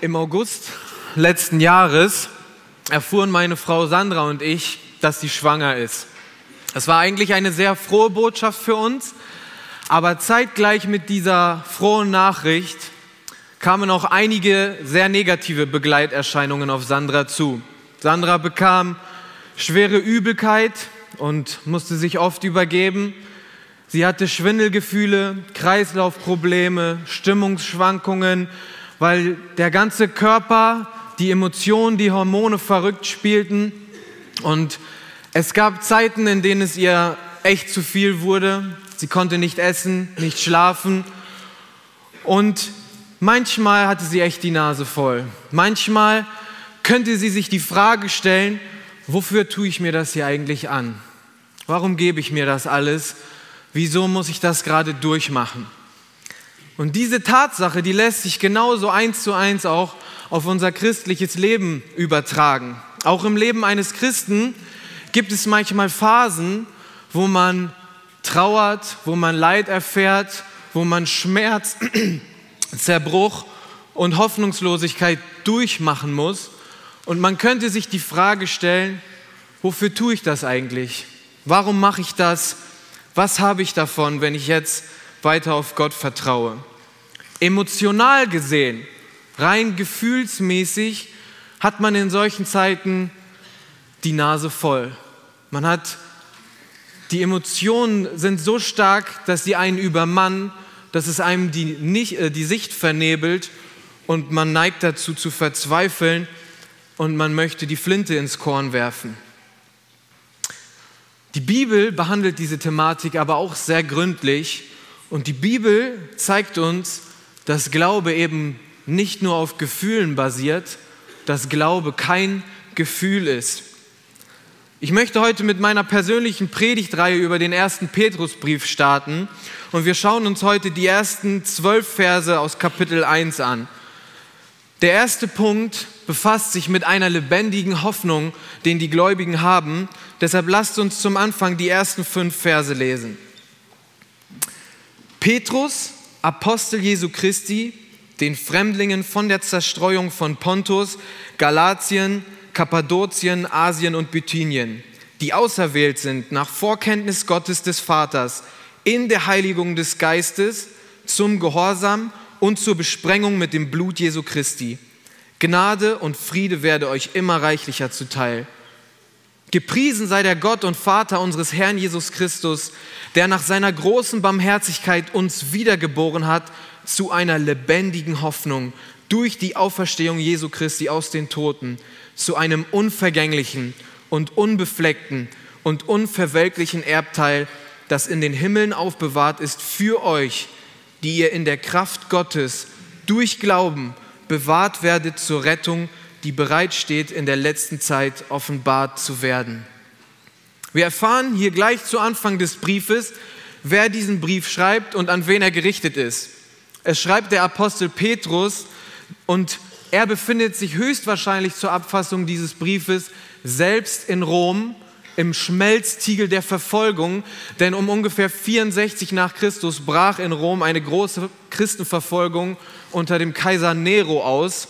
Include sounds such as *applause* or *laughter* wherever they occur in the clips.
Im August letzten Jahres erfuhren meine Frau Sandra und ich, dass sie schwanger ist. Es war eigentlich eine sehr frohe Botschaft für uns, aber zeitgleich mit dieser frohen Nachricht kamen auch einige sehr negative Begleiterscheinungen auf Sandra zu. Sandra bekam schwere Übelkeit und musste sich oft übergeben. Sie hatte Schwindelgefühle, Kreislaufprobleme, Stimmungsschwankungen, weil der ganze Körper, die Emotionen, die Hormone verrückt spielten. Und es gab Zeiten, in denen es ihr echt zu viel wurde. Sie konnte nicht essen, nicht schlafen. Und manchmal hatte sie echt die Nase voll. Manchmal könnte sie sich die Frage stellen, wofür tue ich mir das hier eigentlich an? Warum gebe ich mir das alles? Wieso muss ich das gerade durchmachen? Und diese Tatsache, die lässt sich genauso eins zu eins auch auf unser christliches Leben übertragen. Auch im Leben eines Christen gibt es manchmal Phasen, wo man trauert, wo man Leid erfährt, wo man Schmerz, *clears throat* Zerbruch und Hoffnungslosigkeit durchmachen muss. Und man könnte sich die Frage stellen, wofür tue ich das eigentlich? Warum mache ich das? Was habe ich davon, wenn ich jetzt weiter auf Gott vertraue. Emotional gesehen, rein gefühlsmäßig, hat man in solchen Zeiten die Nase voll. Man hat, die Emotionen sind so stark, dass sie einen übermannen, dass es einem die, nicht, äh, die Sicht vernebelt und man neigt dazu zu verzweifeln und man möchte die Flinte ins Korn werfen. Die Bibel behandelt diese Thematik aber auch sehr gründlich und die Bibel zeigt uns, dass Glaube eben nicht nur auf Gefühlen basiert, dass Glaube kein Gefühl ist. Ich möchte heute mit meiner persönlichen Predigtreihe über den ersten Petrusbrief starten und wir schauen uns heute die ersten zwölf Verse aus Kapitel 1 an. Der erste Punkt befasst sich mit einer lebendigen Hoffnung, den die Gläubigen haben. Deshalb lasst uns zum Anfang die ersten fünf Verse lesen. Petrus, Apostel Jesu Christi, den Fremdlingen von der Zerstreuung von Pontus, Galatien, Kappadokien, Asien und Bithynien, die auserwählt sind nach Vorkenntnis Gottes des Vaters in der Heiligung des Geistes zum Gehorsam und zur Besprengung mit dem Blut Jesu Christi. Gnade und Friede werde euch immer reichlicher zuteil Gepriesen sei der Gott und Vater unseres Herrn Jesus Christus, der nach seiner großen Barmherzigkeit uns wiedergeboren hat zu einer lebendigen Hoffnung durch die Auferstehung Jesu Christi aus den Toten, zu einem unvergänglichen und unbefleckten und unverwelklichen Erbteil, das in den Himmeln aufbewahrt ist für euch, die ihr in der Kraft Gottes durch Glauben bewahrt werdet zur Rettung die bereitsteht, in der letzten Zeit offenbart zu werden. Wir erfahren hier gleich zu Anfang des Briefes, wer diesen Brief schreibt und an wen er gerichtet ist. Es schreibt der Apostel Petrus und er befindet sich höchstwahrscheinlich zur Abfassung dieses Briefes selbst in Rom im Schmelztiegel der Verfolgung, denn um ungefähr 64 nach Christus brach in Rom eine große Christenverfolgung unter dem Kaiser Nero aus.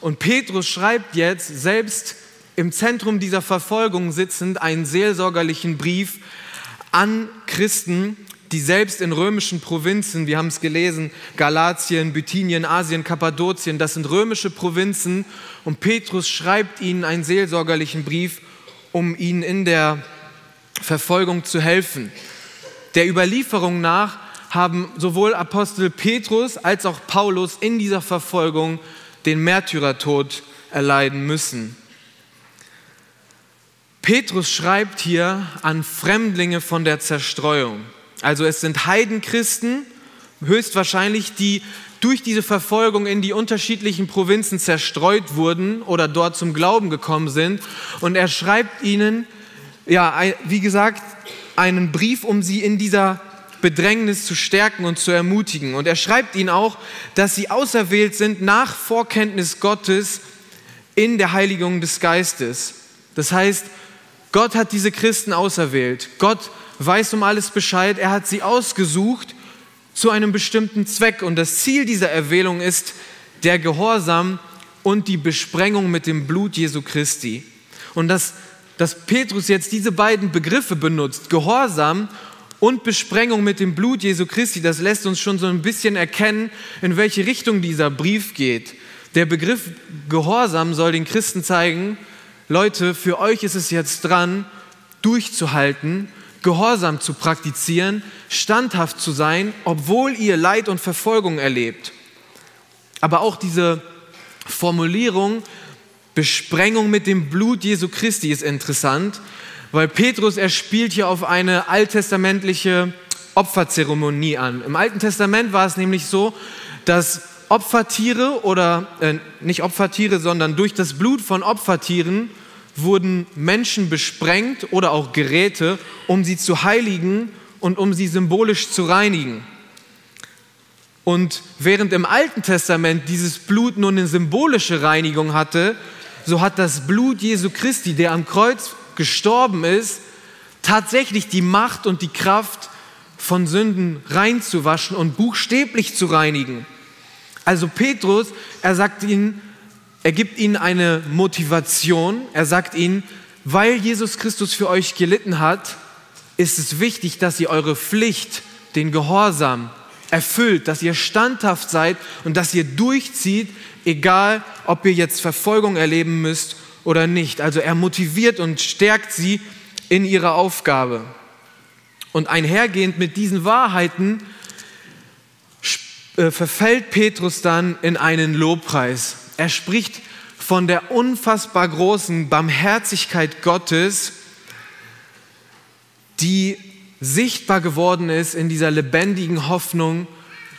Und Petrus schreibt jetzt, selbst im Zentrum dieser Verfolgung sitzend, einen seelsorgerlichen Brief an Christen, die selbst in römischen Provinzen, wir haben es gelesen, Galatien, Bithynien, Asien, Kappadokien, das sind römische Provinzen. Und Petrus schreibt ihnen einen seelsorgerlichen Brief, um ihnen in der Verfolgung zu helfen. Der Überlieferung nach haben sowohl Apostel Petrus als auch Paulus in dieser Verfolgung den Märtyrertod erleiden müssen. Petrus schreibt hier an Fremdlinge von der Zerstreuung. Also es sind Heidenchristen, höchstwahrscheinlich, die durch diese Verfolgung in die unterschiedlichen Provinzen zerstreut wurden oder dort zum Glauben gekommen sind. Und er schreibt ihnen, ja, wie gesagt, einen Brief, um sie in dieser Bedrängnis zu stärken und zu ermutigen. Und er schreibt ihnen auch, dass sie auserwählt sind nach Vorkenntnis Gottes in der Heiligung des Geistes. Das heißt, Gott hat diese Christen auserwählt. Gott weiß um alles Bescheid. Er hat sie ausgesucht zu einem bestimmten Zweck. Und das Ziel dieser Erwählung ist der Gehorsam und die Besprengung mit dem Blut Jesu Christi. Und dass, dass Petrus jetzt diese beiden Begriffe benutzt, Gehorsam und Besprengung mit dem Blut Jesu Christi, das lässt uns schon so ein bisschen erkennen, in welche Richtung dieser Brief geht. Der Begriff Gehorsam soll den Christen zeigen, Leute, für euch ist es jetzt dran, durchzuhalten, Gehorsam zu praktizieren, standhaft zu sein, obwohl ihr Leid und Verfolgung erlebt. Aber auch diese Formulierung Besprengung mit dem Blut Jesu Christi ist interessant, weil Petrus, er spielt hier auf eine alttestamentliche Opferzeremonie an. Im Alten Testament war es nämlich so, dass Opfertiere oder äh, nicht Opfertiere, sondern durch das Blut von Opfertieren wurden Menschen besprengt oder auch Geräte, um sie zu heiligen und um sie symbolisch zu reinigen. Und während im Alten Testament dieses Blut nur eine symbolische Reinigung hatte, so hat das Blut Jesu Christi, der am Kreuz gestorben ist, tatsächlich die Macht und die Kraft, von Sünden reinzuwaschen und buchstäblich zu reinigen. Also Petrus, er sagt ihnen, er gibt ihnen eine Motivation. Er sagt ihnen, weil Jesus Christus für euch gelitten hat, ist es wichtig, dass ihr eure Pflicht, den Gehorsam erfüllt, dass ihr standhaft seid und dass ihr durchzieht, egal ob ihr jetzt Verfolgung erleben müsst oder nicht. Also er motiviert und stärkt sie in ihrer Aufgabe. Und einhergehend mit diesen Wahrheiten äh, verfällt Petrus dann in einen Lobpreis. Er spricht von der unfassbar großen Barmherzigkeit Gottes, die sichtbar geworden ist in dieser lebendigen Hoffnung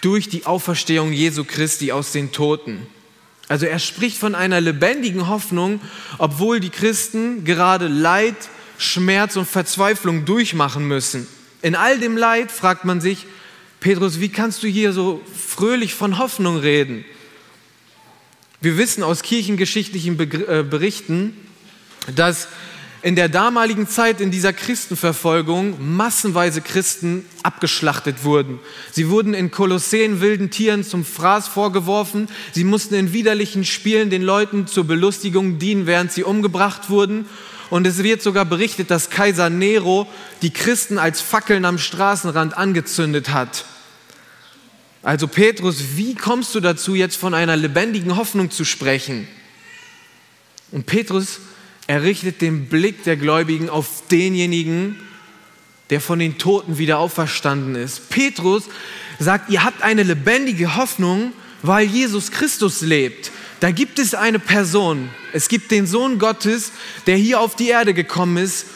durch die Auferstehung Jesu Christi aus den Toten. Also er spricht von einer lebendigen Hoffnung, obwohl die Christen gerade Leid, Schmerz und Verzweiflung durchmachen müssen. In all dem Leid fragt man sich, Petrus, wie kannst du hier so fröhlich von Hoffnung reden? Wir wissen aus kirchengeschichtlichen äh, Berichten, dass in der damaligen Zeit in dieser Christenverfolgung massenweise Christen abgeschlachtet wurden. Sie wurden in Kolosseen wilden Tieren zum Fraß vorgeworfen. Sie mussten in widerlichen Spielen den Leuten zur Belustigung dienen, während sie umgebracht wurden. Und es wird sogar berichtet, dass Kaiser Nero die Christen als Fackeln am Straßenrand angezündet hat. Also Petrus, wie kommst du dazu, jetzt von einer lebendigen Hoffnung zu sprechen? Und Petrus er richtet den Blick der Gläubigen auf denjenigen, der von den Toten wieder auferstanden ist. Petrus sagt, ihr habt eine lebendige Hoffnung, weil Jesus Christus lebt. Da gibt es eine Person, es gibt den Sohn Gottes, der hier auf die Erde gekommen ist,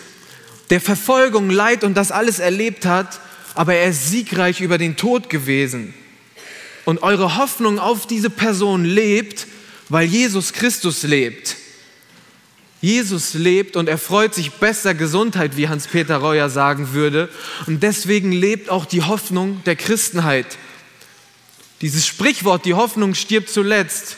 der Verfolgung, Leid und das alles erlebt hat, aber er ist siegreich über den Tod gewesen. Und eure Hoffnung auf diese Person lebt, weil Jesus Christus lebt. Jesus lebt und er freut sich bester Gesundheit, wie Hans-Peter Reuer sagen würde. Und deswegen lebt auch die Hoffnung der Christenheit. Dieses Sprichwort, die Hoffnung stirbt zuletzt,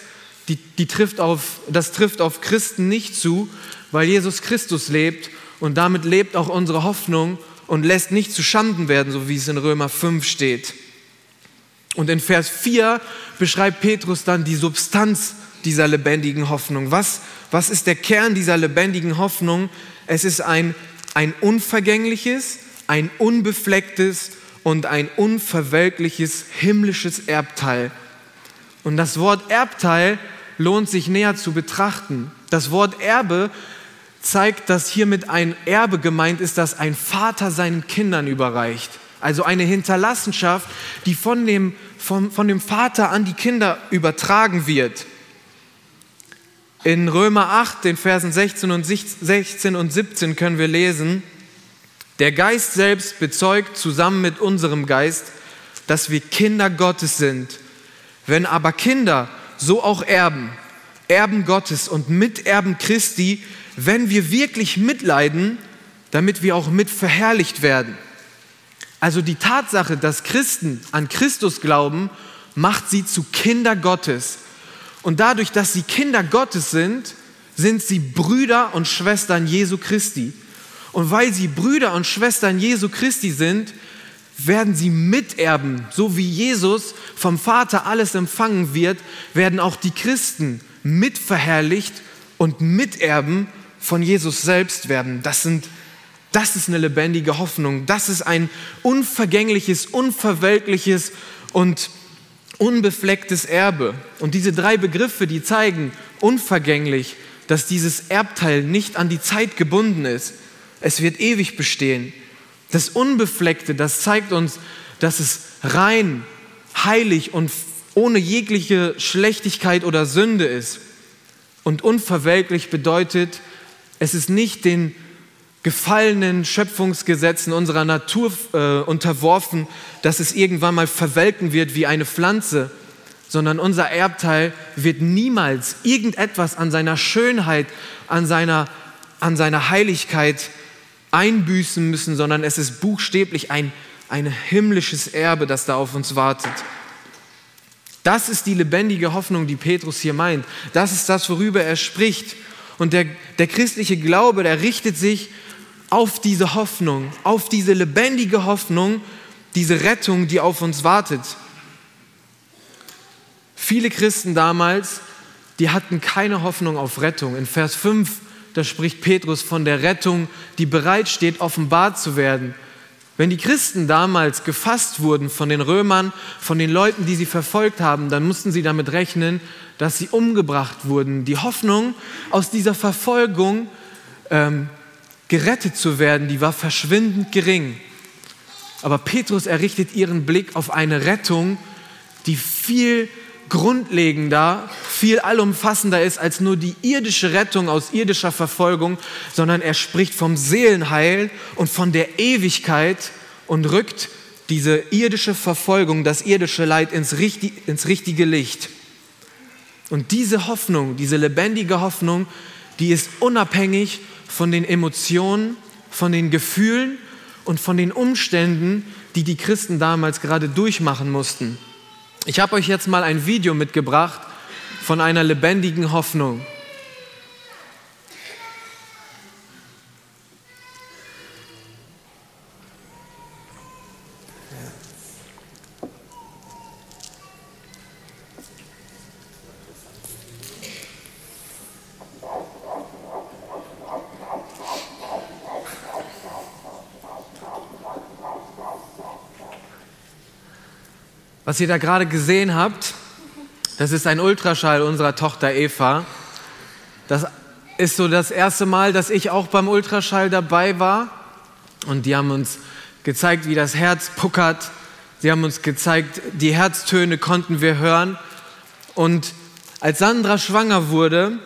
die, die trifft auf, das trifft auf Christen nicht zu, weil Jesus Christus lebt und damit lebt auch unsere Hoffnung und lässt nicht zu Schanden werden, so wie es in Römer 5 steht. Und in Vers 4 beschreibt Petrus dann die Substanz dieser lebendigen Hoffnung. Was, was ist der Kern dieser lebendigen Hoffnung? Es ist ein, ein unvergängliches, ein unbeflecktes und ein unverwelkliches himmlisches Erbteil. Und das Wort Erbteil lohnt sich näher zu betrachten. Das Wort Erbe zeigt, dass hiermit ein Erbe gemeint ist, das ein Vater seinen Kindern überreicht. Also eine Hinterlassenschaft, die von dem, von, von dem Vater an die Kinder übertragen wird. In Römer 8, den Versen 16 und 16 und 17 können wir lesen, der Geist selbst bezeugt zusammen mit unserem Geist, dass wir Kinder Gottes sind. Wenn aber Kinder, so auch Erben, Erben Gottes und Miterben Christi, wenn wir wirklich mitleiden, damit wir auch mit verherrlicht werden. Also die Tatsache, dass Christen an Christus glauben, macht sie zu Kinder Gottes. Und dadurch, dass sie Kinder Gottes sind, sind sie Brüder und Schwestern Jesu Christi. Und weil sie Brüder und Schwestern Jesu Christi sind, werden sie miterben. So wie Jesus vom Vater alles empfangen wird, werden auch die Christen mitverherrlicht und miterben von Jesus selbst werden. Das, sind, das ist eine lebendige Hoffnung. Das ist ein unvergängliches, unverwelkliches und unbeflecktes Erbe. Und diese drei Begriffe, die zeigen unvergänglich, dass dieses Erbteil nicht an die Zeit gebunden ist. Es wird ewig bestehen. Das Unbefleckte, das zeigt uns, dass es rein, heilig und ohne jegliche Schlechtigkeit oder Sünde ist. Und unverwelklich bedeutet, es ist nicht den gefallenen Schöpfungsgesetzen unserer Natur äh, unterworfen, dass es irgendwann mal verwelken wird wie eine Pflanze, sondern unser Erbteil wird niemals irgendetwas an seiner Schönheit, an seiner, an seiner Heiligkeit einbüßen müssen, sondern es ist buchstäblich ein, ein himmlisches Erbe, das da auf uns wartet. Das ist die lebendige Hoffnung, die Petrus hier meint. Das ist das, worüber er spricht. Und der, der christliche Glaube, der richtet sich auf diese Hoffnung, auf diese lebendige Hoffnung, diese Rettung, die auf uns wartet. Viele Christen damals, die hatten keine Hoffnung auf Rettung. In Vers 5 da spricht Petrus von der Rettung, die bereitsteht, offenbart zu werden. Wenn die Christen damals gefasst wurden von den Römern, von den Leuten, die sie verfolgt haben, dann mussten sie damit rechnen, dass sie umgebracht wurden. Die Hoffnung, aus dieser Verfolgung ähm, gerettet zu werden, die war verschwindend gering. Aber Petrus errichtet ihren Blick auf eine Rettung, die viel grundlegender, viel allumfassender ist als nur die irdische Rettung aus irdischer Verfolgung, sondern er spricht vom Seelenheil und von der Ewigkeit und rückt diese irdische Verfolgung, das irdische Leid ins, richtig, ins richtige Licht. Und diese Hoffnung, diese lebendige Hoffnung, die ist unabhängig von den Emotionen, von den Gefühlen und von den Umständen, die die Christen damals gerade durchmachen mussten. Ich habe euch jetzt mal ein Video mitgebracht von einer lebendigen Hoffnung. Was ihr da gerade gesehen habt, das ist ein Ultraschall unserer Tochter Eva. Das ist so das erste Mal, dass ich auch beim Ultraschall dabei war. Und die haben uns gezeigt, wie das Herz puckert. Sie haben uns gezeigt, die Herztöne konnten wir hören. Und als Sandra schwanger wurde,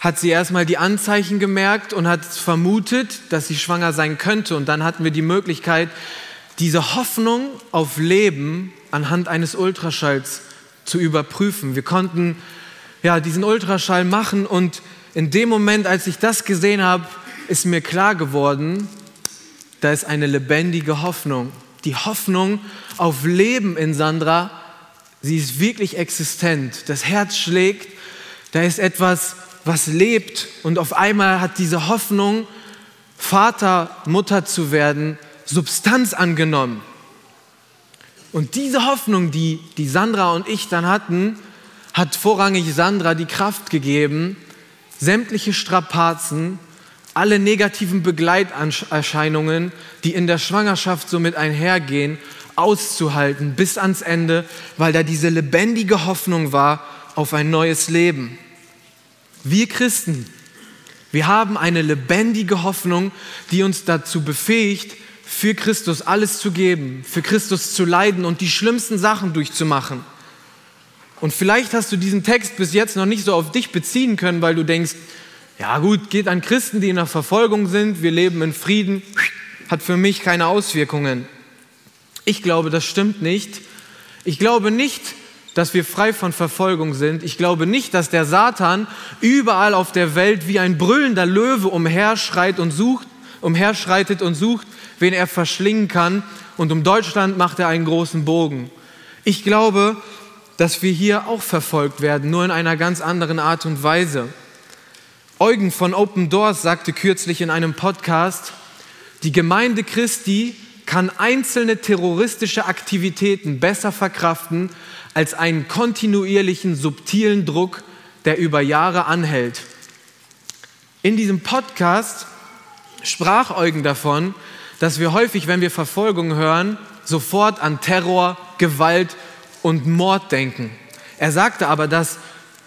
hat sie erstmal die Anzeichen gemerkt und hat vermutet, dass sie schwanger sein könnte. Und dann hatten wir die Möglichkeit, diese Hoffnung auf Leben anhand eines Ultraschalls zu überprüfen. Wir konnten ja diesen Ultraschall machen und in dem Moment, als ich das gesehen habe, ist mir klar geworden, da ist eine lebendige Hoffnung. Die Hoffnung auf Leben in Sandra, sie ist wirklich existent. Das Herz schlägt, da ist etwas, was lebt und auf einmal hat diese Hoffnung, Vater, Mutter zu werden, Substanz angenommen. Und diese Hoffnung, die, die Sandra und ich dann hatten, hat vorrangig Sandra die Kraft gegeben, sämtliche Strapazen, alle negativen Begleiterscheinungen, die in der Schwangerschaft somit einhergehen, auszuhalten bis ans Ende, weil da diese lebendige Hoffnung war auf ein neues Leben. Wir Christen, wir haben eine lebendige Hoffnung, die uns dazu befähigt, für Christus alles zu geben, für Christus zu leiden und die schlimmsten Sachen durchzumachen. Und vielleicht hast du diesen Text bis jetzt noch nicht so auf dich beziehen können, weil du denkst, ja gut, geht an Christen, die in der Verfolgung sind, wir leben in Frieden, hat für mich keine Auswirkungen. Ich glaube, das stimmt nicht. Ich glaube nicht, dass wir frei von Verfolgung sind. Ich glaube nicht, dass der Satan überall auf der Welt wie ein brüllender Löwe umherschreit und sucht, umherschreitet und sucht, wen er verschlingen kann. Und um Deutschland macht er einen großen Bogen. Ich glaube, dass wir hier auch verfolgt werden, nur in einer ganz anderen Art und Weise. Eugen von Open Doors sagte kürzlich in einem Podcast, die Gemeinde Christi kann einzelne terroristische Aktivitäten besser verkraften als einen kontinuierlichen, subtilen Druck, der über Jahre anhält. In diesem Podcast sprach Eugen davon, dass wir häufig, wenn wir Verfolgung hören, sofort an Terror, Gewalt und Mord denken. Er sagte aber, dass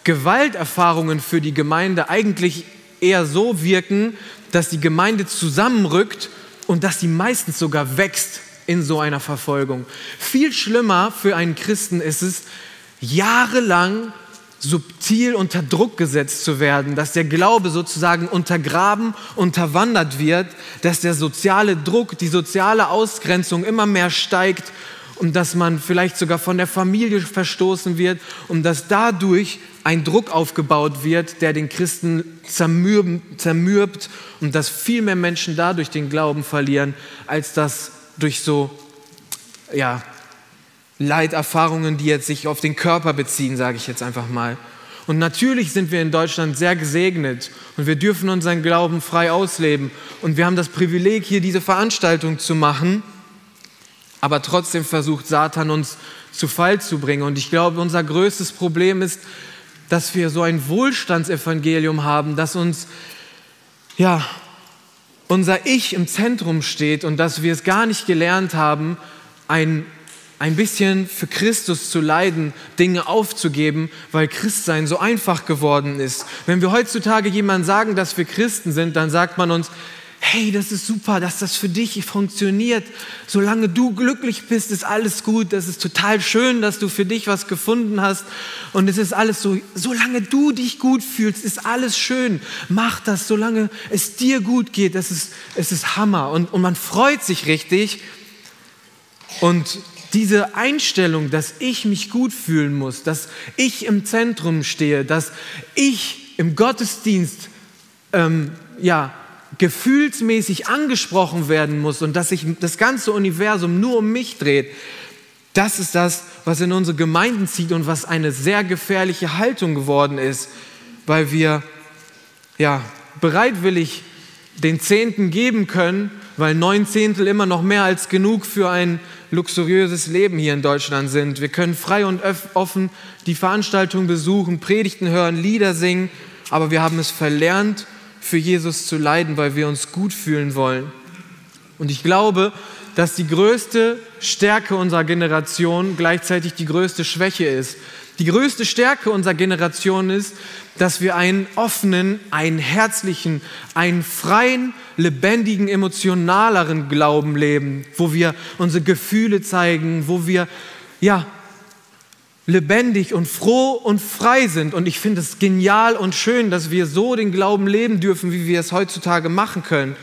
Gewalterfahrungen für die Gemeinde eigentlich eher so wirken, dass die Gemeinde zusammenrückt und dass sie meistens sogar wächst in so einer Verfolgung. Viel schlimmer für einen Christen ist es, jahrelang subtil unter Druck gesetzt zu werden, dass der Glaube sozusagen untergraben, unterwandert wird, dass der soziale Druck, die soziale Ausgrenzung immer mehr steigt und dass man vielleicht sogar von der Familie verstoßen wird und dass dadurch ein Druck aufgebaut wird, der den Christen zermürbt und dass viel mehr Menschen dadurch den Glauben verlieren, als das durch so ja, Leiterfahrungen, die jetzt sich auf den Körper beziehen, sage ich jetzt einfach mal. Und natürlich sind wir in Deutschland sehr gesegnet und wir dürfen unseren Glauben frei ausleben. Und wir haben das Privileg, hier diese Veranstaltung zu machen. Aber trotzdem versucht Satan uns zu Fall zu bringen. Und ich glaube, unser größtes Problem ist, dass wir so ein Wohlstandsevangelium haben, dass uns ja unser Ich im Zentrum steht und dass wir es gar nicht gelernt haben, ein ein bisschen für Christus zu leiden, Dinge aufzugeben, weil Christsein so einfach geworden ist. Wenn wir heutzutage jemandem sagen, dass wir Christen sind, dann sagt man uns, hey, das ist super, dass das für dich funktioniert. Solange du glücklich bist, ist alles gut. Das ist total schön, dass du für dich was gefunden hast. Und es ist alles so, solange du dich gut fühlst, ist alles schön. Mach das, solange es dir gut geht. Das ist, es ist Hammer. Und, und man freut sich richtig. Und diese Einstellung, dass ich mich gut fühlen muss, dass ich im Zentrum stehe, dass ich im Gottesdienst ähm, ja, gefühlsmäßig angesprochen werden muss und dass sich das ganze Universum nur um mich dreht, das ist das, was in unsere Gemeinden zieht und was eine sehr gefährliche Haltung geworden ist, weil wir ja, bereitwillig den Zehnten geben können, weil neun Zehntel immer noch mehr als genug für ein luxuriöses Leben hier in Deutschland sind. Wir können frei und offen die Veranstaltung besuchen, Predigten hören, Lieder singen, aber wir haben es verlernt, für Jesus zu leiden, weil wir uns gut fühlen wollen. Und ich glaube, dass die größte Stärke unserer Generation gleichzeitig die größte Schwäche ist. Die größte Stärke unserer Generation ist, dass wir einen offenen, einen herzlichen, einen freien, lebendigen, emotionaleren Glauben leben, wo wir unsere Gefühle zeigen, wo wir ja lebendig und froh und frei sind. Und ich finde es genial und schön, dass wir so den Glauben leben dürfen, wie wir es heutzutage machen können.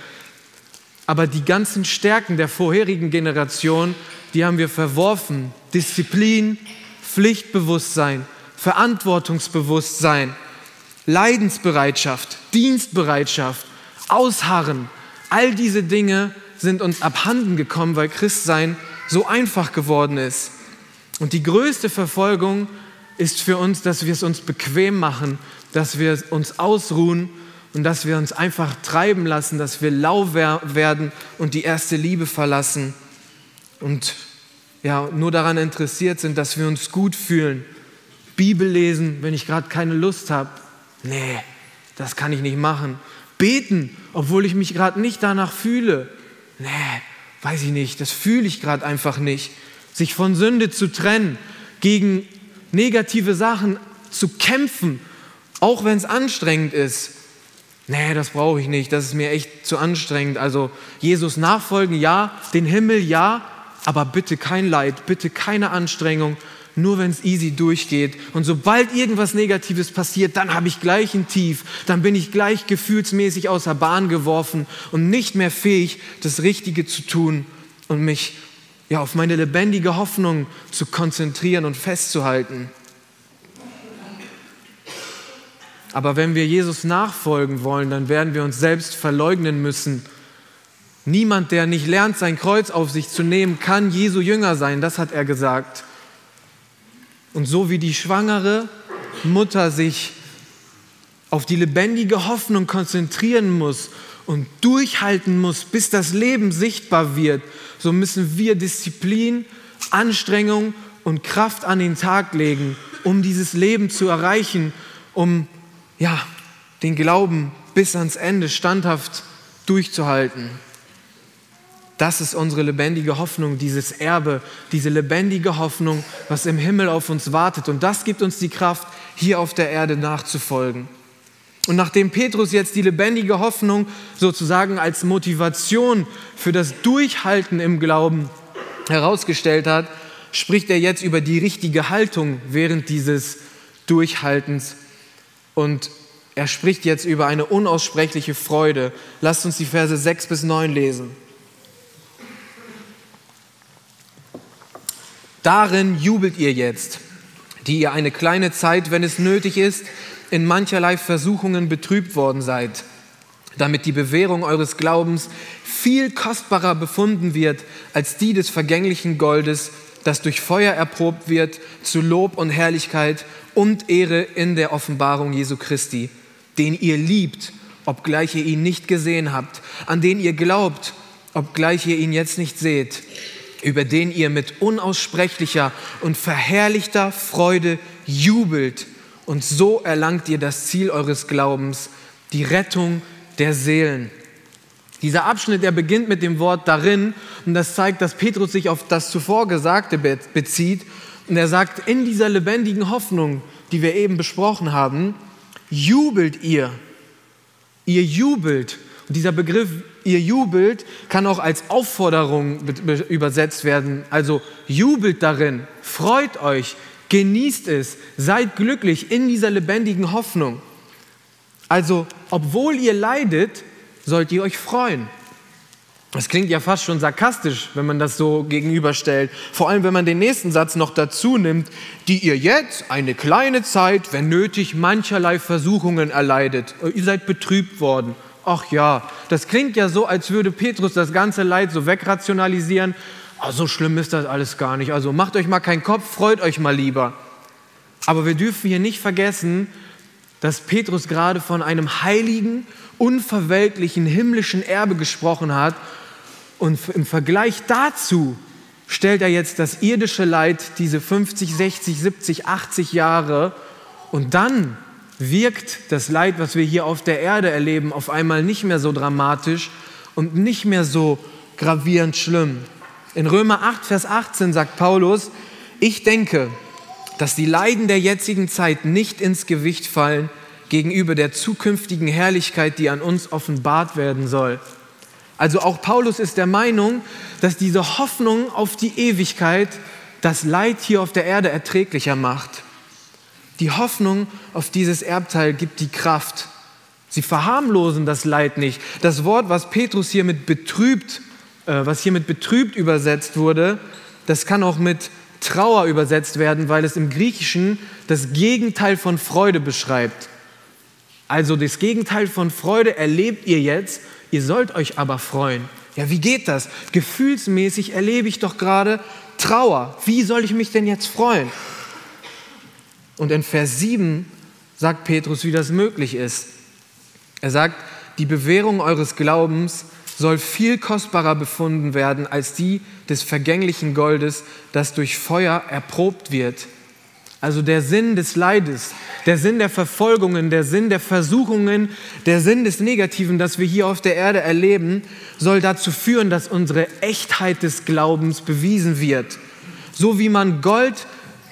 Aber die ganzen Stärken der vorherigen Generation, die haben wir verworfen. Disziplin, Pflichtbewusstsein, Verantwortungsbewusstsein, Leidensbereitschaft, Dienstbereitschaft, Ausharren, all diese Dinge sind uns abhanden gekommen, weil Christsein so einfach geworden ist. Und die größte Verfolgung ist für uns, dass wir es uns bequem machen, dass wir uns ausruhen und dass wir uns einfach treiben lassen, dass wir lau werden und die erste Liebe verlassen. Und ja, nur daran interessiert sind, dass wir uns gut fühlen. Bibel lesen, wenn ich gerade keine Lust habe. Nee, das kann ich nicht machen. Beten, obwohl ich mich gerade nicht danach fühle. Nee, weiß ich nicht, das fühle ich gerade einfach nicht. Sich von Sünde zu trennen, gegen negative Sachen zu kämpfen, auch wenn es anstrengend ist. Nee, das brauche ich nicht, das ist mir echt zu anstrengend. Also Jesus nachfolgen, ja, den Himmel, ja, aber bitte kein Leid, bitte keine Anstrengung, nur wenn es easy durchgeht. Und sobald irgendwas Negatives passiert, dann habe ich gleich ein Tief, dann bin ich gleich gefühlsmäßig außer Bahn geworfen und nicht mehr fähig, das Richtige zu tun und mich ja, auf meine lebendige Hoffnung zu konzentrieren und festzuhalten. Aber wenn wir Jesus nachfolgen wollen, dann werden wir uns selbst verleugnen müssen Niemand, der nicht lernt, sein Kreuz auf sich zu nehmen, kann Jesu Jünger sein. Das hat er gesagt. Und so wie die schwangere Mutter sich auf die lebendige Hoffnung konzentrieren muss und durchhalten muss, bis das Leben sichtbar wird, so müssen wir Disziplin, Anstrengung und Kraft an den Tag legen, um dieses Leben zu erreichen, um ja, den Glauben bis ans Ende standhaft durchzuhalten. Das ist unsere lebendige Hoffnung, dieses Erbe, diese lebendige Hoffnung, was im Himmel auf uns wartet. Und das gibt uns die Kraft, hier auf der Erde nachzufolgen. Und nachdem Petrus jetzt die lebendige Hoffnung sozusagen als Motivation für das Durchhalten im Glauben herausgestellt hat, spricht er jetzt über die richtige Haltung während dieses Durchhaltens. Und er spricht jetzt über eine unaussprechliche Freude. Lasst uns die Verse 6 bis 9 lesen. Darin jubelt ihr jetzt, die ihr eine kleine Zeit, wenn es nötig ist, in mancherlei Versuchungen betrübt worden seid, damit die Bewährung eures Glaubens viel kostbarer befunden wird als die des vergänglichen Goldes, das durch Feuer erprobt wird, zu Lob und Herrlichkeit und Ehre in der Offenbarung Jesu Christi, den ihr liebt, obgleich ihr ihn nicht gesehen habt, an den ihr glaubt, obgleich ihr ihn jetzt nicht seht über den ihr mit unaussprechlicher und verherrlichter Freude jubelt. Und so erlangt ihr das Ziel eures Glaubens, die Rettung der Seelen. Dieser Abschnitt, der beginnt mit dem Wort darin und das zeigt, dass Petrus sich auf das zuvor Gesagte bezieht. Und er sagt, in dieser lebendigen Hoffnung, die wir eben besprochen haben, jubelt ihr. Ihr jubelt. Und dieser Begriff ihr jubelt, kann auch als Aufforderung übersetzt werden. Also jubelt darin, freut euch, genießt es, seid glücklich in dieser lebendigen Hoffnung. Also, obwohl ihr leidet, sollt ihr euch freuen. Das klingt ja fast schon sarkastisch, wenn man das so gegenüberstellt. Vor allem, wenn man den nächsten Satz noch dazu nimmt, die ihr jetzt eine kleine Zeit, wenn nötig, mancherlei Versuchungen erleidet. Ihr seid betrübt worden ach ja, das klingt ja so, als würde Petrus das ganze Leid so wegrationalisieren. Oh, so schlimm ist das alles gar nicht. Also macht euch mal keinen Kopf, freut euch mal lieber. Aber wir dürfen hier nicht vergessen, dass Petrus gerade von einem heiligen, unverweltlichen, himmlischen Erbe gesprochen hat. Und im Vergleich dazu stellt er jetzt das irdische Leid, diese 50, 60, 70, 80 Jahre und dann wirkt das Leid, was wir hier auf der Erde erleben, auf einmal nicht mehr so dramatisch und nicht mehr so gravierend schlimm. In Römer 8, Vers 18 sagt Paulus, ich denke, dass die Leiden der jetzigen Zeit nicht ins Gewicht fallen gegenüber der zukünftigen Herrlichkeit, die an uns offenbart werden soll. Also auch Paulus ist der Meinung, dass diese Hoffnung auf die Ewigkeit das Leid hier auf der Erde erträglicher macht. Die Hoffnung auf dieses Erbteil gibt die Kraft. Sie verharmlosen das Leid nicht. Das Wort, was Petrus hier mit betrübt, äh, was hier mit betrübt übersetzt wurde, das kann auch mit Trauer übersetzt werden, weil es im Griechischen das Gegenteil von Freude beschreibt. Also das Gegenteil von Freude erlebt ihr jetzt, ihr sollt euch aber freuen. Ja, wie geht das? Gefühlsmäßig erlebe ich doch gerade Trauer. Wie soll ich mich denn jetzt freuen? Und in Vers 7 sagt Petrus, wie das möglich ist. Er sagt, die Bewährung eures Glaubens soll viel kostbarer befunden werden als die des vergänglichen Goldes, das durch Feuer erprobt wird. Also der Sinn des Leides, der Sinn der Verfolgungen, der Sinn der Versuchungen, der Sinn des Negativen, das wir hier auf der Erde erleben, soll dazu führen, dass unsere Echtheit des Glaubens bewiesen wird. So wie man Gold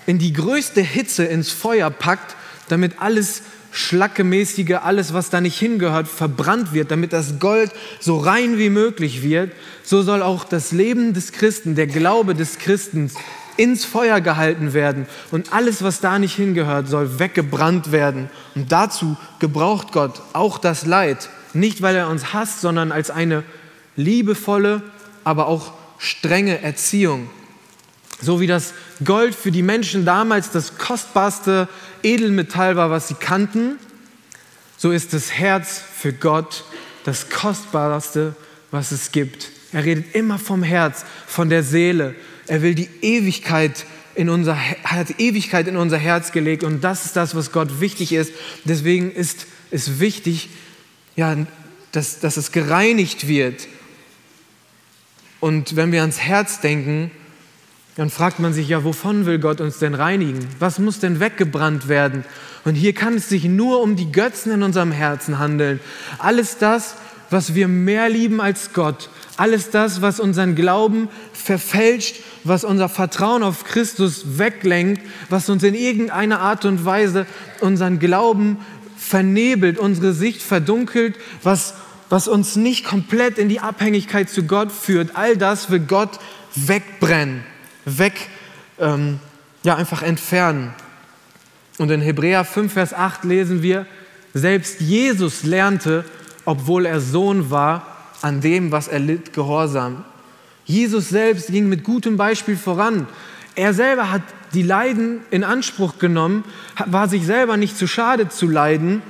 in die größte Hitze ins Feuer packt, damit alles Schlackemäßige, alles, was da nicht hingehört, verbrannt wird, damit das Gold so rein wie möglich wird, so soll auch das Leben des Christen, der Glaube des Christen ins Feuer gehalten werden und alles, was da nicht hingehört, soll weggebrannt werden. Und dazu gebraucht Gott auch das Leid, nicht weil er uns hasst, sondern als eine liebevolle, aber auch strenge Erziehung. So wie das Gold für die Menschen damals das kostbarste Edelmetall war, was sie kannten, so ist das Herz für Gott das kostbarste, was es gibt. Er redet immer vom Herz, von der Seele. Er will die Ewigkeit in unser, hat Ewigkeit in unser Herz gelegt und das ist das, was Gott wichtig ist. Deswegen ist es wichtig, ja, dass, dass es gereinigt wird. Und wenn wir ans Herz denken, dann fragt man sich ja, wovon will Gott uns denn reinigen? Was muss denn weggebrannt werden? Und hier kann es sich nur um die Götzen in unserem Herzen handeln. Alles das, was wir mehr lieben als Gott. Alles das, was unseren Glauben verfälscht, was unser Vertrauen auf Christus weglenkt, was uns in irgendeiner Art und Weise unseren Glauben vernebelt, unsere Sicht verdunkelt, was, was uns nicht komplett in die Abhängigkeit zu Gott führt. All das will Gott wegbrennen, weg, ähm, ja, einfach entfernen. Und in Hebräer 5, Vers 8 lesen wir, selbst Jesus lernte, obwohl er Sohn war, an dem, was er litt, gehorsam. Jesus selbst ging mit gutem Beispiel voran. Er selber hat die Leiden in Anspruch genommen, war sich selber nicht zu schade zu leiden,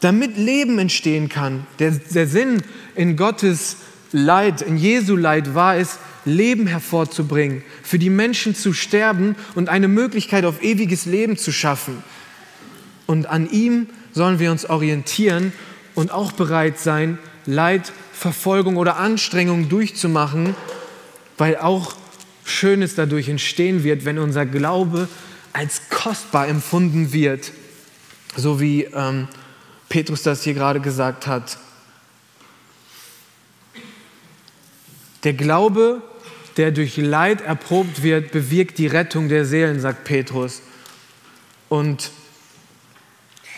damit Leben entstehen kann. Der, der Sinn in Gottes Leid, in Jesu Leid war es, Leben hervorzubringen, für die Menschen zu sterben und eine Möglichkeit auf ewiges Leben zu schaffen. Und an ihm sollen wir uns orientieren und auch bereit sein, Leid, Verfolgung oder Anstrengung durchzumachen, weil auch Schönes dadurch entstehen wird, wenn unser Glaube als kostbar empfunden wird, so wie ähm, Petrus das hier gerade gesagt hat. Der Glaube, der durch Leid erprobt wird, bewirkt die Rettung der Seelen, sagt Petrus. Und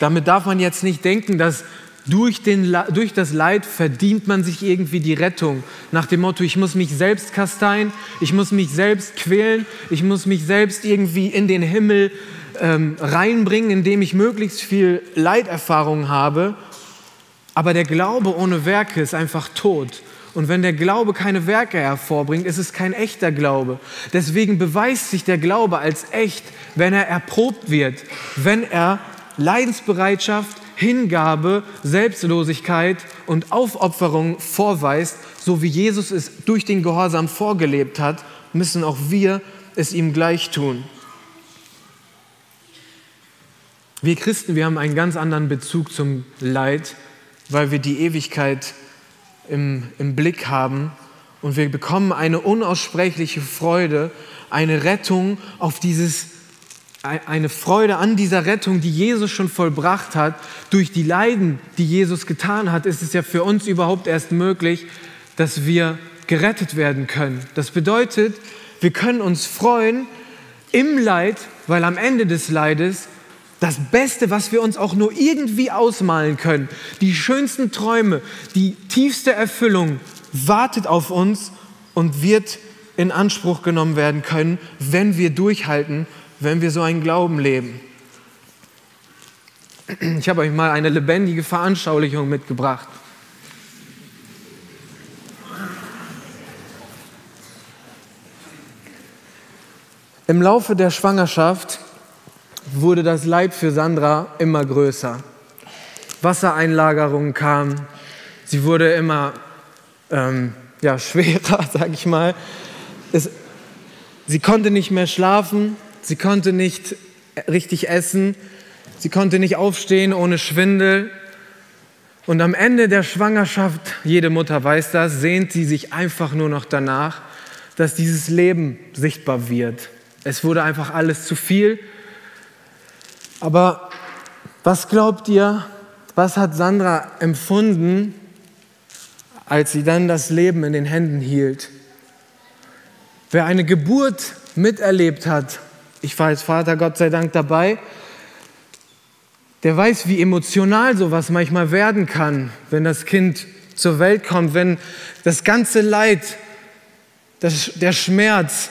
damit darf man jetzt nicht denken, dass durch, den, durch das Leid verdient man sich irgendwie die Rettung. Nach dem Motto, ich muss mich selbst kasteien, ich muss mich selbst quälen, ich muss mich selbst irgendwie in den Himmel ähm, reinbringen, indem ich möglichst viel Leiterfahrung habe. Aber der Glaube ohne Werke ist einfach tot. Und wenn der Glaube keine Werke hervorbringt, ist es kein echter Glaube. Deswegen beweist sich der Glaube als echt, wenn er erprobt wird, wenn er Leidensbereitschaft, Hingabe, Selbstlosigkeit und Aufopferung vorweist, so wie Jesus es durch den Gehorsam vorgelebt hat, müssen auch wir es ihm gleich tun. Wir Christen, wir haben einen ganz anderen Bezug zum Leid, weil wir die Ewigkeit im, im Blick haben und wir bekommen eine unaussprechliche Freude, eine Rettung auf dieses eine Freude an dieser Rettung, die Jesus schon vollbracht hat, durch die Leiden, die Jesus getan hat, ist es ja für uns überhaupt erst möglich, dass wir gerettet werden können. Das bedeutet, wir können uns freuen im Leid, weil am Ende des Leides das Beste, was wir uns auch nur irgendwie ausmalen können, die schönsten Träume, die tiefste Erfüllung wartet auf uns und wird in Anspruch genommen werden können, wenn wir durchhalten wenn wir so einen Glauben leben. Ich habe euch mal eine lebendige Veranschaulichung mitgebracht. Im Laufe der Schwangerschaft wurde das Leid für Sandra immer größer. Wassereinlagerungen kamen, sie wurde immer ähm, ja, *laughs* schwerer, sage ich mal. Es, sie konnte nicht mehr schlafen, Sie konnte nicht richtig essen. Sie konnte nicht aufstehen ohne Schwindel. Und am Ende der Schwangerschaft, jede Mutter weiß das, sehnt sie sich einfach nur noch danach, dass dieses Leben sichtbar wird. Es wurde einfach alles zu viel. Aber was glaubt ihr, was hat Sandra empfunden, als sie dann das Leben in den Händen hielt? Wer eine Geburt miterlebt hat, ich war als Vater Gott sei Dank dabei, der weiß, wie emotional sowas manchmal werden kann, wenn das Kind zur Welt kommt, wenn das ganze Leid, das, der Schmerz,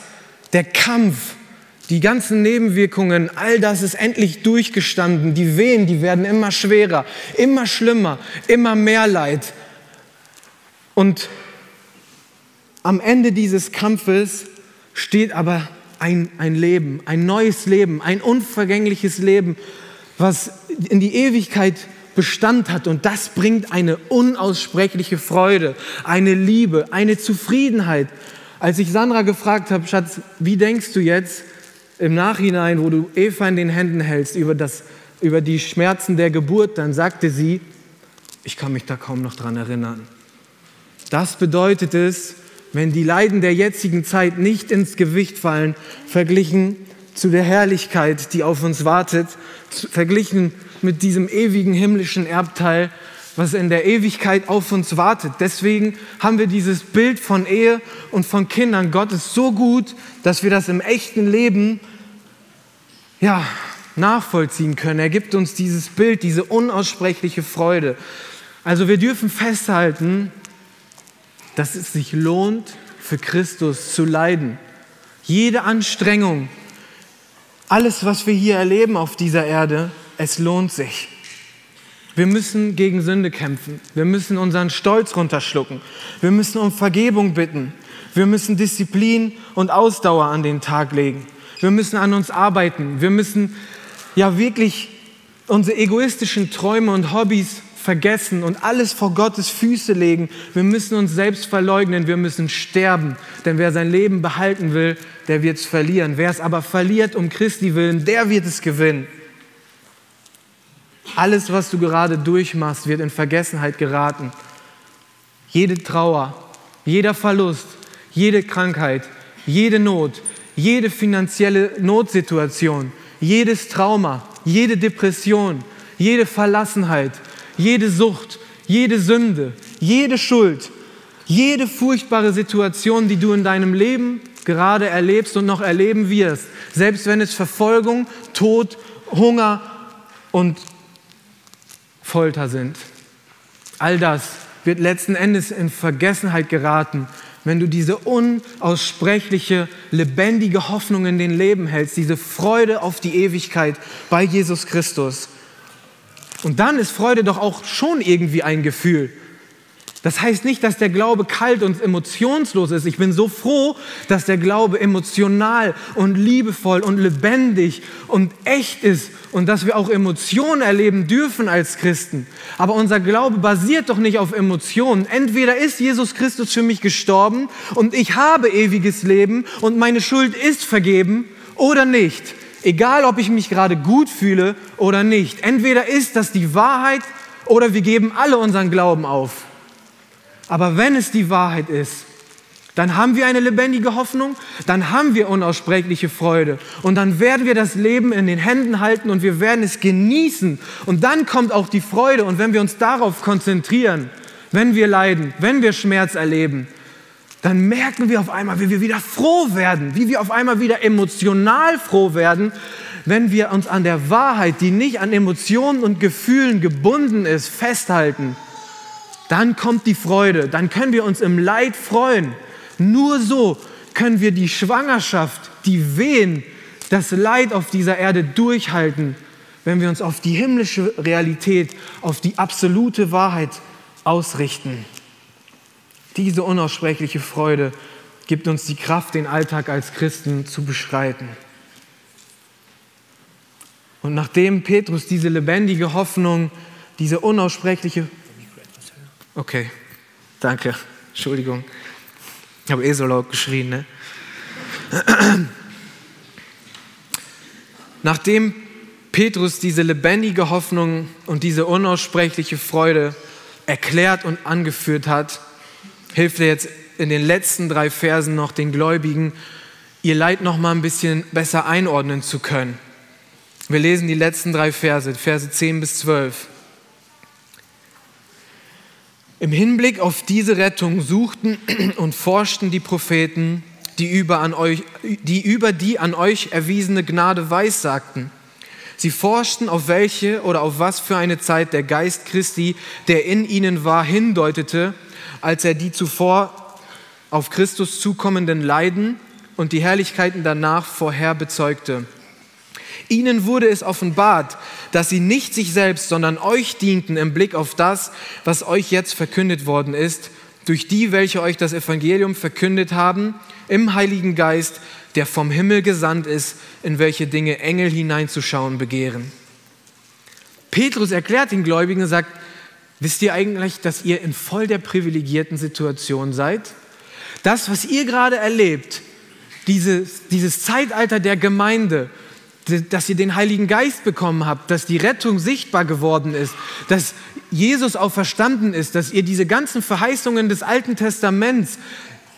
der Kampf, die ganzen Nebenwirkungen, all das ist endlich durchgestanden. Die Wehen, die werden immer schwerer, immer schlimmer, immer mehr Leid. Und am Ende dieses Kampfes steht aber ein, ein Leben, ein neues Leben, ein unvergängliches Leben, was in die Ewigkeit Bestand hat. Und das bringt eine unaussprechliche Freude, eine Liebe, eine Zufriedenheit. Als ich Sandra gefragt habe, Schatz, wie denkst du jetzt im Nachhinein, wo du Eva in den Händen hältst, über, das, über die Schmerzen der Geburt, dann sagte sie, Ich kann mich da kaum noch dran erinnern. Das bedeutet es, wenn die Leiden der jetzigen Zeit nicht ins Gewicht fallen, verglichen zu der Herrlichkeit, die auf uns wartet, verglichen mit diesem ewigen himmlischen Erbteil, was in der Ewigkeit auf uns wartet. Deswegen haben wir dieses Bild von Ehe und von Kindern. Gott ist so gut, dass wir das im echten Leben ja, nachvollziehen können. Er gibt uns dieses Bild, diese unaussprechliche Freude. Also wir dürfen festhalten, dass es sich lohnt, für Christus zu leiden. Jede Anstrengung, alles, was wir hier erleben auf dieser Erde, es lohnt sich. Wir müssen gegen Sünde kämpfen. Wir müssen unseren Stolz runterschlucken. Wir müssen um Vergebung bitten. Wir müssen Disziplin und Ausdauer an den Tag legen. Wir müssen an uns arbeiten. Wir müssen ja wirklich unsere egoistischen Träume und Hobbys vergessen und alles vor Gottes Füße legen. Wir müssen uns selbst verleugnen, wir müssen sterben. Denn wer sein Leben behalten will, der wird es verlieren. Wer es aber verliert um Christi willen, der wird es gewinnen. Alles, was du gerade durchmachst, wird in Vergessenheit geraten. Jede Trauer, jeder Verlust, jede Krankheit, jede Not, jede finanzielle Notsituation, jedes Trauma, jede Depression, jede Verlassenheit, jede Sucht, jede Sünde, jede Schuld, jede furchtbare Situation, die du in deinem Leben gerade erlebst und noch erleben wirst, selbst wenn es Verfolgung, Tod, Hunger und Folter sind. All das wird letzten Endes in Vergessenheit geraten, wenn du diese unaussprechliche, lebendige Hoffnung in den Leben hältst, diese Freude auf die Ewigkeit bei Jesus Christus. Und dann ist Freude doch auch schon irgendwie ein Gefühl. Das heißt nicht, dass der Glaube kalt und emotionslos ist. Ich bin so froh, dass der Glaube emotional und liebevoll und lebendig und echt ist und dass wir auch Emotionen erleben dürfen als Christen. Aber unser Glaube basiert doch nicht auf Emotionen. Entweder ist Jesus Christus für mich gestorben und ich habe ewiges Leben und meine Schuld ist vergeben oder nicht. Egal, ob ich mich gerade gut fühle oder nicht. Entweder ist das die Wahrheit oder wir geben alle unseren Glauben auf. Aber wenn es die Wahrheit ist, dann haben wir eine lebendige Hoffnung, dann haben wir unaussprechliche Freude und dann werden wir das Leben in den Händen halten und wir werden es genießen. Und dann kommt auch die Freude und wenn wir uns darauf konzentrieren, wenn wir leiden, wenn wir Schmerz erleben, dann merken wir auf einmal, wie wir wieder froh werden, wie wir auf einmal wieder emotional froh werden, wenn wir uns an der Wahrheit, die nicht an Emotionen und Gefühlen gebunden ist, festhalten dann kommt die Freude, dann können wir uns im Leid freuen. Nur so können wir die Schwangerschaft, die Wehen, das Leid auf dieser Erde durchhalten, wenn wir uns auf die himmlische Realität, auf die absolute Wahrheit ausrichten. Diese unaussprechliche Freude gibt uns die Kraft, den Alltag als Christen zu beschreiten. Und nachdem Petrus diese lebendige Hoffnung, diese unaussprechliche Okay, danke. Entschuldigung. Ich habe eh so laut geschrien. Ne? Nachdem Petrus diese lebendige Hoffnung und diese unaussprechliche Freude erklärt und angeführt hat, hilft er jetzt in den letzten drei Versen noch den Gläubigen, ihr Leid noch mal ein bisschen besser einordnen zu können. Wir lesen die letzten drei Verse, Verse 10 bis 12. Im Hinblick auf diese Rettung suchten *clears throat* und forschten die Propheten, die über, an euch, die über die an euch erwiesene Gnade weissagten. Sie forschten, auf welche oder auf was für eine Zeit der Geist Christi, der in ihnen war, hindeutete, als er die zuvor auf Christus zukommenden Leiden und die Herrlichkeiten danach vorher bezeugte. Ihnen wurde es offenbart, dass sie nicht sich selbst, sondern euch dienten im Blick auf das, was euch jetzt verkündet worden ist, durch die, welche euch das Evangelium verkündet haben, im Heiligen Geist, der vom Himmel gesandt ist, in welche Dinge Engel hineinzuschauen begehren. Petrus erklärt den Gläubigen und sagt, wisst ihr eigentlich, dass ihr in voll der privilegierten Situation seid? Das, was ihr gerade erlebt, dieses, dieses Zeitalter der Gemeinde, dass ihr den Heiligen Geist bekommen habt, dass die Rettung sichtbar geworden ist, dass Jesus auch verstanden ist, dass ihr diese ganzen Verheißungen des Alten Testaments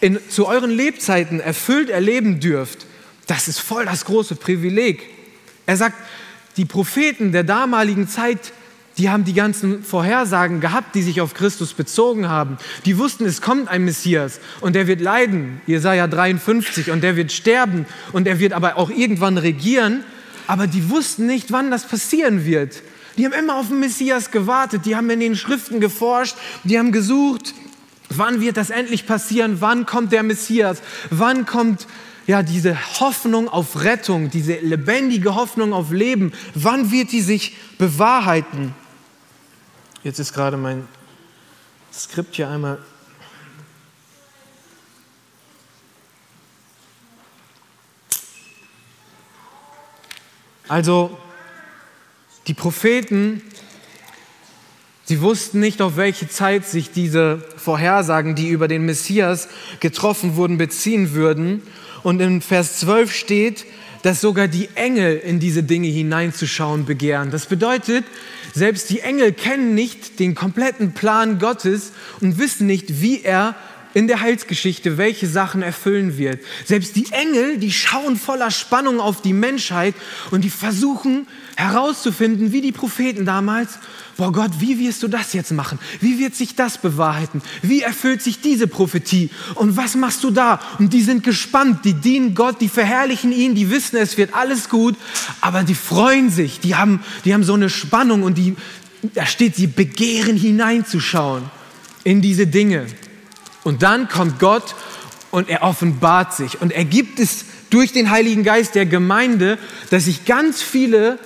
in, zu euren Lebzeiten erfüllt erleben dürft. Das ist voll das große Privileg. Er sagt, die Propheten der damaligen Zeit, die haben die ganzen Vorhersagen gehabt, die sich auf Christus bezogen haben. Die wussten, es kommt ein Messias und der wird leiden, Jesaja 53, und der wird sterben und er wird aber auch irgendwann regieren. Aber die wussten nicht, wann das passieren wird. Die haben immer auf den Messias gewartet, die haben in den Schriften geforscht, die haben gesucht, wann wird das endlich passieren, wann kommt der Messias, wann kommt ja, diese Hoffnung auf Rettung, diese lebendige Hoffnung auf Leben, wann wird die sich bewahrheiten? Jetzt ist gerade mein Skript hier einmal. Also, die Propheten, sie wussten nicht, auf welche Zeit sich diese Vorhersagen, die über den Messias getroffen wurden, beziehen würden. Und in Vers 12 steht, dass sogar die Engel in diese Dinge hineinzuschauen begehren. Das bedeutet, selbst die Engel kennen nicht den kompletten Plan Gottes und wissen nicht, wie er in der Heilsgeschichte welche Sachen erfüllen wird. Selbst die Engel, die schauen voller Spannung auf die Menschheit und die versuchen herauszufinden, wie die Propheten damals, boah Gott, wie wirst du das jetzt machen? Wie wird sich das bewahrheiten? Wie erfüllt sich diese Prophetie? Und was machst du da? Und die sind gespannt, die dienen Gott, die verherrlichen ihn, die wissen, es wird alles gut, aber die freuen sich, die haben, die haben so eine Spannung und die, da steht, sie begehren hineinzuschauen in diese Dinge. Und dann kommt Gott und er offenbart sich und er gibt es durch den Heiligen Geist der Gemeinde, dass sich ganz viele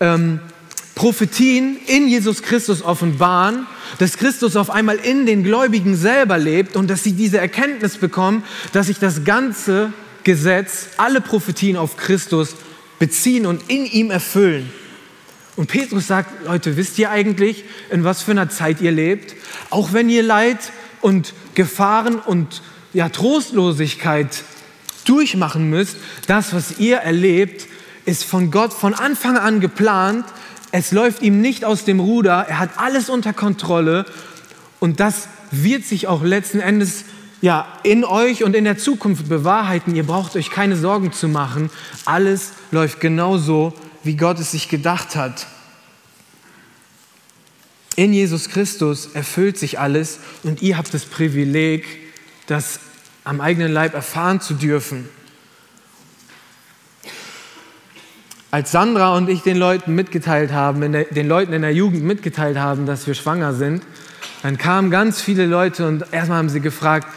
ähm, Prophetien in Jesus Christus offenbaren, dass Christus auf einmal in den Gläubigen selber lebt und dass sie diese Erkenntnis bekommen, dass sich das ganze Gesetz, alle Prophetien auf Christus beziehen und in ihm erfüllen. Und Petrus sagt, Leute, wisst ihr eigentlich, in was für einer Zeit ihr lebt? Auch wenn ihr Leid und Gefahren und ja, Trostlosigkeit durchmachen müsst, das, was ihr erlebt, ist von Gott von Anfang an geplant. Es läuft ihm nicht aus dem Ruder. Er hat alles unter Kontrolle. Und das wird sich auch letzten Endes ja, in euch und in der Zukunft bewahrheiten. Ihr braucht euch keine Sorgen zu machen. Alles läuft genauso, wie Gott es sich gedacht hat. In Jesus Christus erfüllt sich alles und ihr habt das Privileg, das am eigenen Leib erfahren zu dürfen. Als Sandra und ich den Leuten mitgeteilt haben, der, den Leuten in der Jugend mitgeteilt haben, dass wir schwanger sind, dann kamen ganz viele Leute und erstmal haben sie gefragt,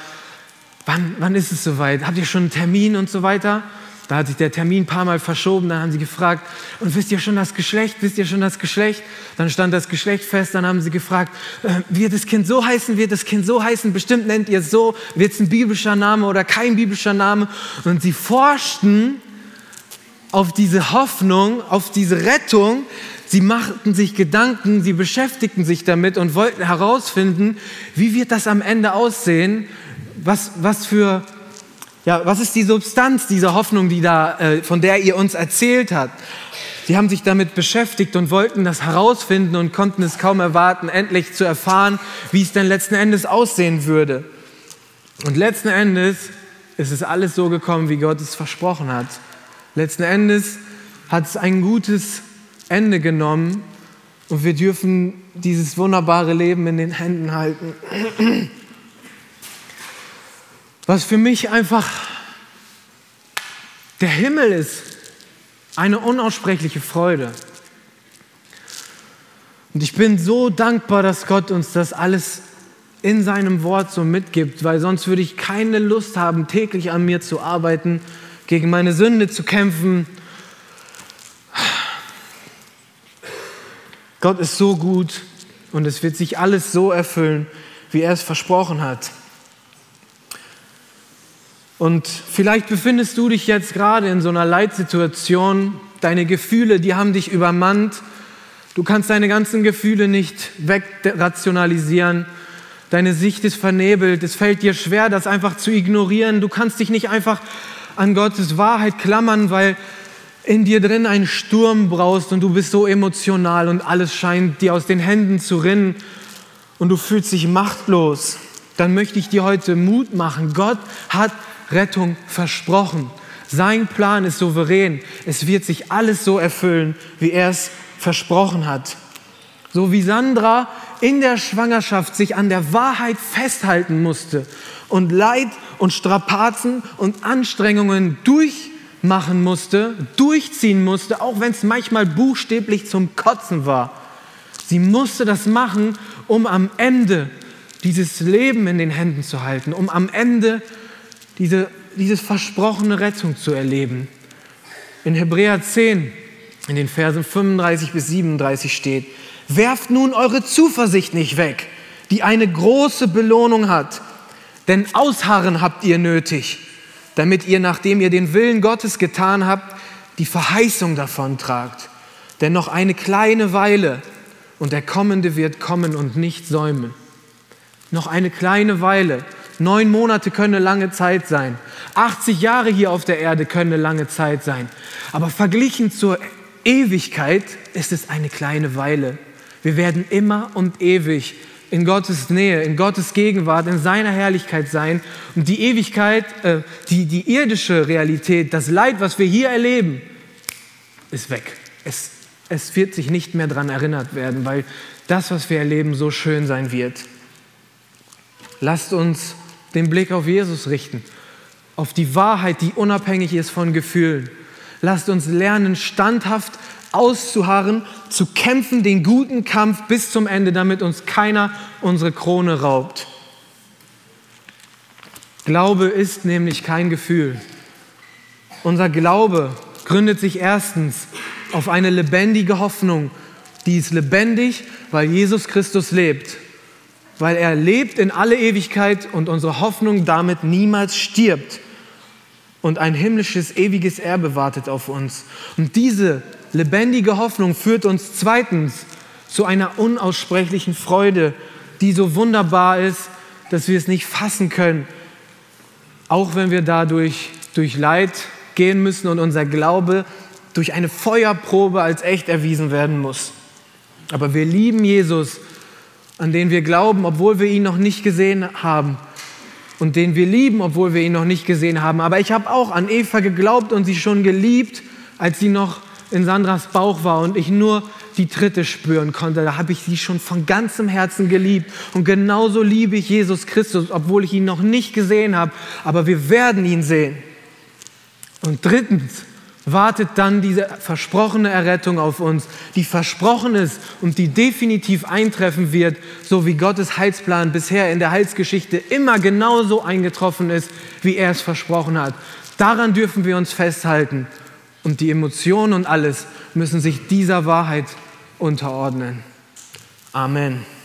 wann, wann ist es soweit? Habt ihr schon einen Termin und so weiter? Da hat sich der Termin ein paar Mal verschoben, dann haben sie gefragt, und wisst ihr schon das Geschlecht, wisst ihr schon das Geschlecht? Dann stand das Geschlecht fest, dann haben sie gefragt, äh, wird das Kind so heißen, wird das Kind so heißen, bestimmt nennt ihr es so, wird es ein biblischer Name oder kein biblischer Name? Und sie forschten auf diese Hoffnung, auf diese Rettung, sie machten sich Gedanken, sie beschäftigten sich damit und wollten herausfinden, wie wird das am Ende aussehen, was, was für ja, was ist die Substanz dieser Hoffnung, die da, äh, von der ihr uns erzählt habt? Sie haben sich damit beschäftigt und wollten das herausfinden und konnten es kaum erwarten, endlich zu erfahren, wie es denn letzten Endes aussehen würde. Und letzten Endes ist es alles so gekommen, wie Gott es versprochen hat. Letzten Endes hat es ein gutes Ende genommen und wir dürfen dieses wunderbare Leben in den Händen halten. Was für mich einfach der Himmel ist, eine unaussprechliche Freude. Und ich bin so dankbar, dass Gott uns das alles in seinem Wort so mitgibt, weil sonst würde ich keine Lust haben, täglich an mir zu arbeiten, gegen meine Sünde zu kämpfen. Gott ist so gut und es wird sich alles so erfüllen, wie er es versprochen hat. Und vielleicht befindest du dich jetzt gerade in so einer Leitsituation. Deine Gefühle, die haben dich übermannt. Du kannst deine ganzen Gefühle nicht wegrationalisieren. Deine Sicht ist vernebelt. Es fällt dir schwer, das einfach zu ignorieren. Du kannst dich nicht einfach an Gottes Wahrheit klammern, weil in dir drin einen Sturm braust und du bist so emotional und alles scheint dir aus den Händen zu rinnen und du fühlst dich machtlos, dann möchte ich dir heute Mut machen. Gott hat Rettung versprochen. Sein Plan ist souverän. Es wird sich alles so erfüllen, wie er es versprochen hat. So wie Sandra in der Schwangerschaft sich an der Wahrheit festhalten musste und Leid und Strapazen und Anstrengungen durch machen musste, durchziehen musste, auch wenn es manchmal buchstäblich zum Kotzen war. Sie musste das machen, um am Ende dieses Leben in den Händen zu halten, um am Ende diese, dieses versprochene Rettung zu erleben. In Hebräer 10, in den Versen 35 bis 37 steht, werft nun eure Zuversicht nicht weg, die eine große Belohnung hat, denn Ausharren habt ihr nötig damit ihr, nachdem ihr den Willen Gottes getan habt, die Verheißung davon tragt. Denn noch eine kleine Weile und der Kommende wird kommen und nicht säumen. Noch eine kleine Weile. Neun Monate können eine lange Zeit sein. 80 Jahre hier auf der Erde können eine lange Zeit sein. Aber verglichen zur Ewigkeit ist es eine kleine Weile. Wir werden immer und ewig in Gottes Nähe, in Gottes Gegenwart, in seiner Herrlichkeit sein. Und die Ewigkeit, äh, die, die irdische Realität, das Leid, was wir hier erleben, ist weg. Es, es wird sich nicht mehr daran erinnert werden, weil das, was wir erleben, so schön sein wird. Lasst uns den Blick auf Jesus richten, auf die Wahrheit, die unabhängig ist von Gefühlen. Lasst uns lernen, standhaft auszuharren, zu kämpfen, den guten Kampf bis zum Ende, damit uns keiner unsere Krone raubt. Glaube ist nämlich kein Gefühl. Unser Glaube gründet sich erstens auf eine lebendige Hoffnung. Die ist lebendig, weil Jesus Christus lebt. Weil er lebt in alle Ewigkeit und unsere Hoffnung damit niemals stirbt. Und ein himmlisches, ewiges Erbe wartet auf uns. Und diese Lebendige Hoffnung führt uns zweitens zu einer unaussprechlichen Freude, die so wunderbar ist, dass wir es nicht fassen können, auch wenn wir dadurch durch Leid gehen müssen und unser Glaube durch eine Feuerprobe als echt erwiesen werden muss. Aber wir lieben Jesus, an den wir glauben, obwohl wir ihn noch nicht gesehen haben. Und den wir lieben, obwohl wir ihn noch nicht gesehen haben. Aber ich habe auch an Eva geglaubt und sie schon geliebt, als sie noch in Sandras Bauch war und ich nur die Tritte spüren konnte, da habe ich sie schon von ganzem Herzen geliebt. Und genauso liebe ich Jesus Christus, obwohl ich ihn noch nicht gesehen habe, aber wir werden ihn sehen. Und drittens wartet dann diese versprochene Errettung auf uns, die versprochen ist und die definitiv eintreffen wird, so wie Gottes Heilsplan bisher in der Heilsgeschichte immer genauso eingetroffen ist, wie er es versprochen hat. Daran dürfen wir uns festhalten und die Emotionen und alles müssen sich dieser Wahrheit unterordnen. Amen.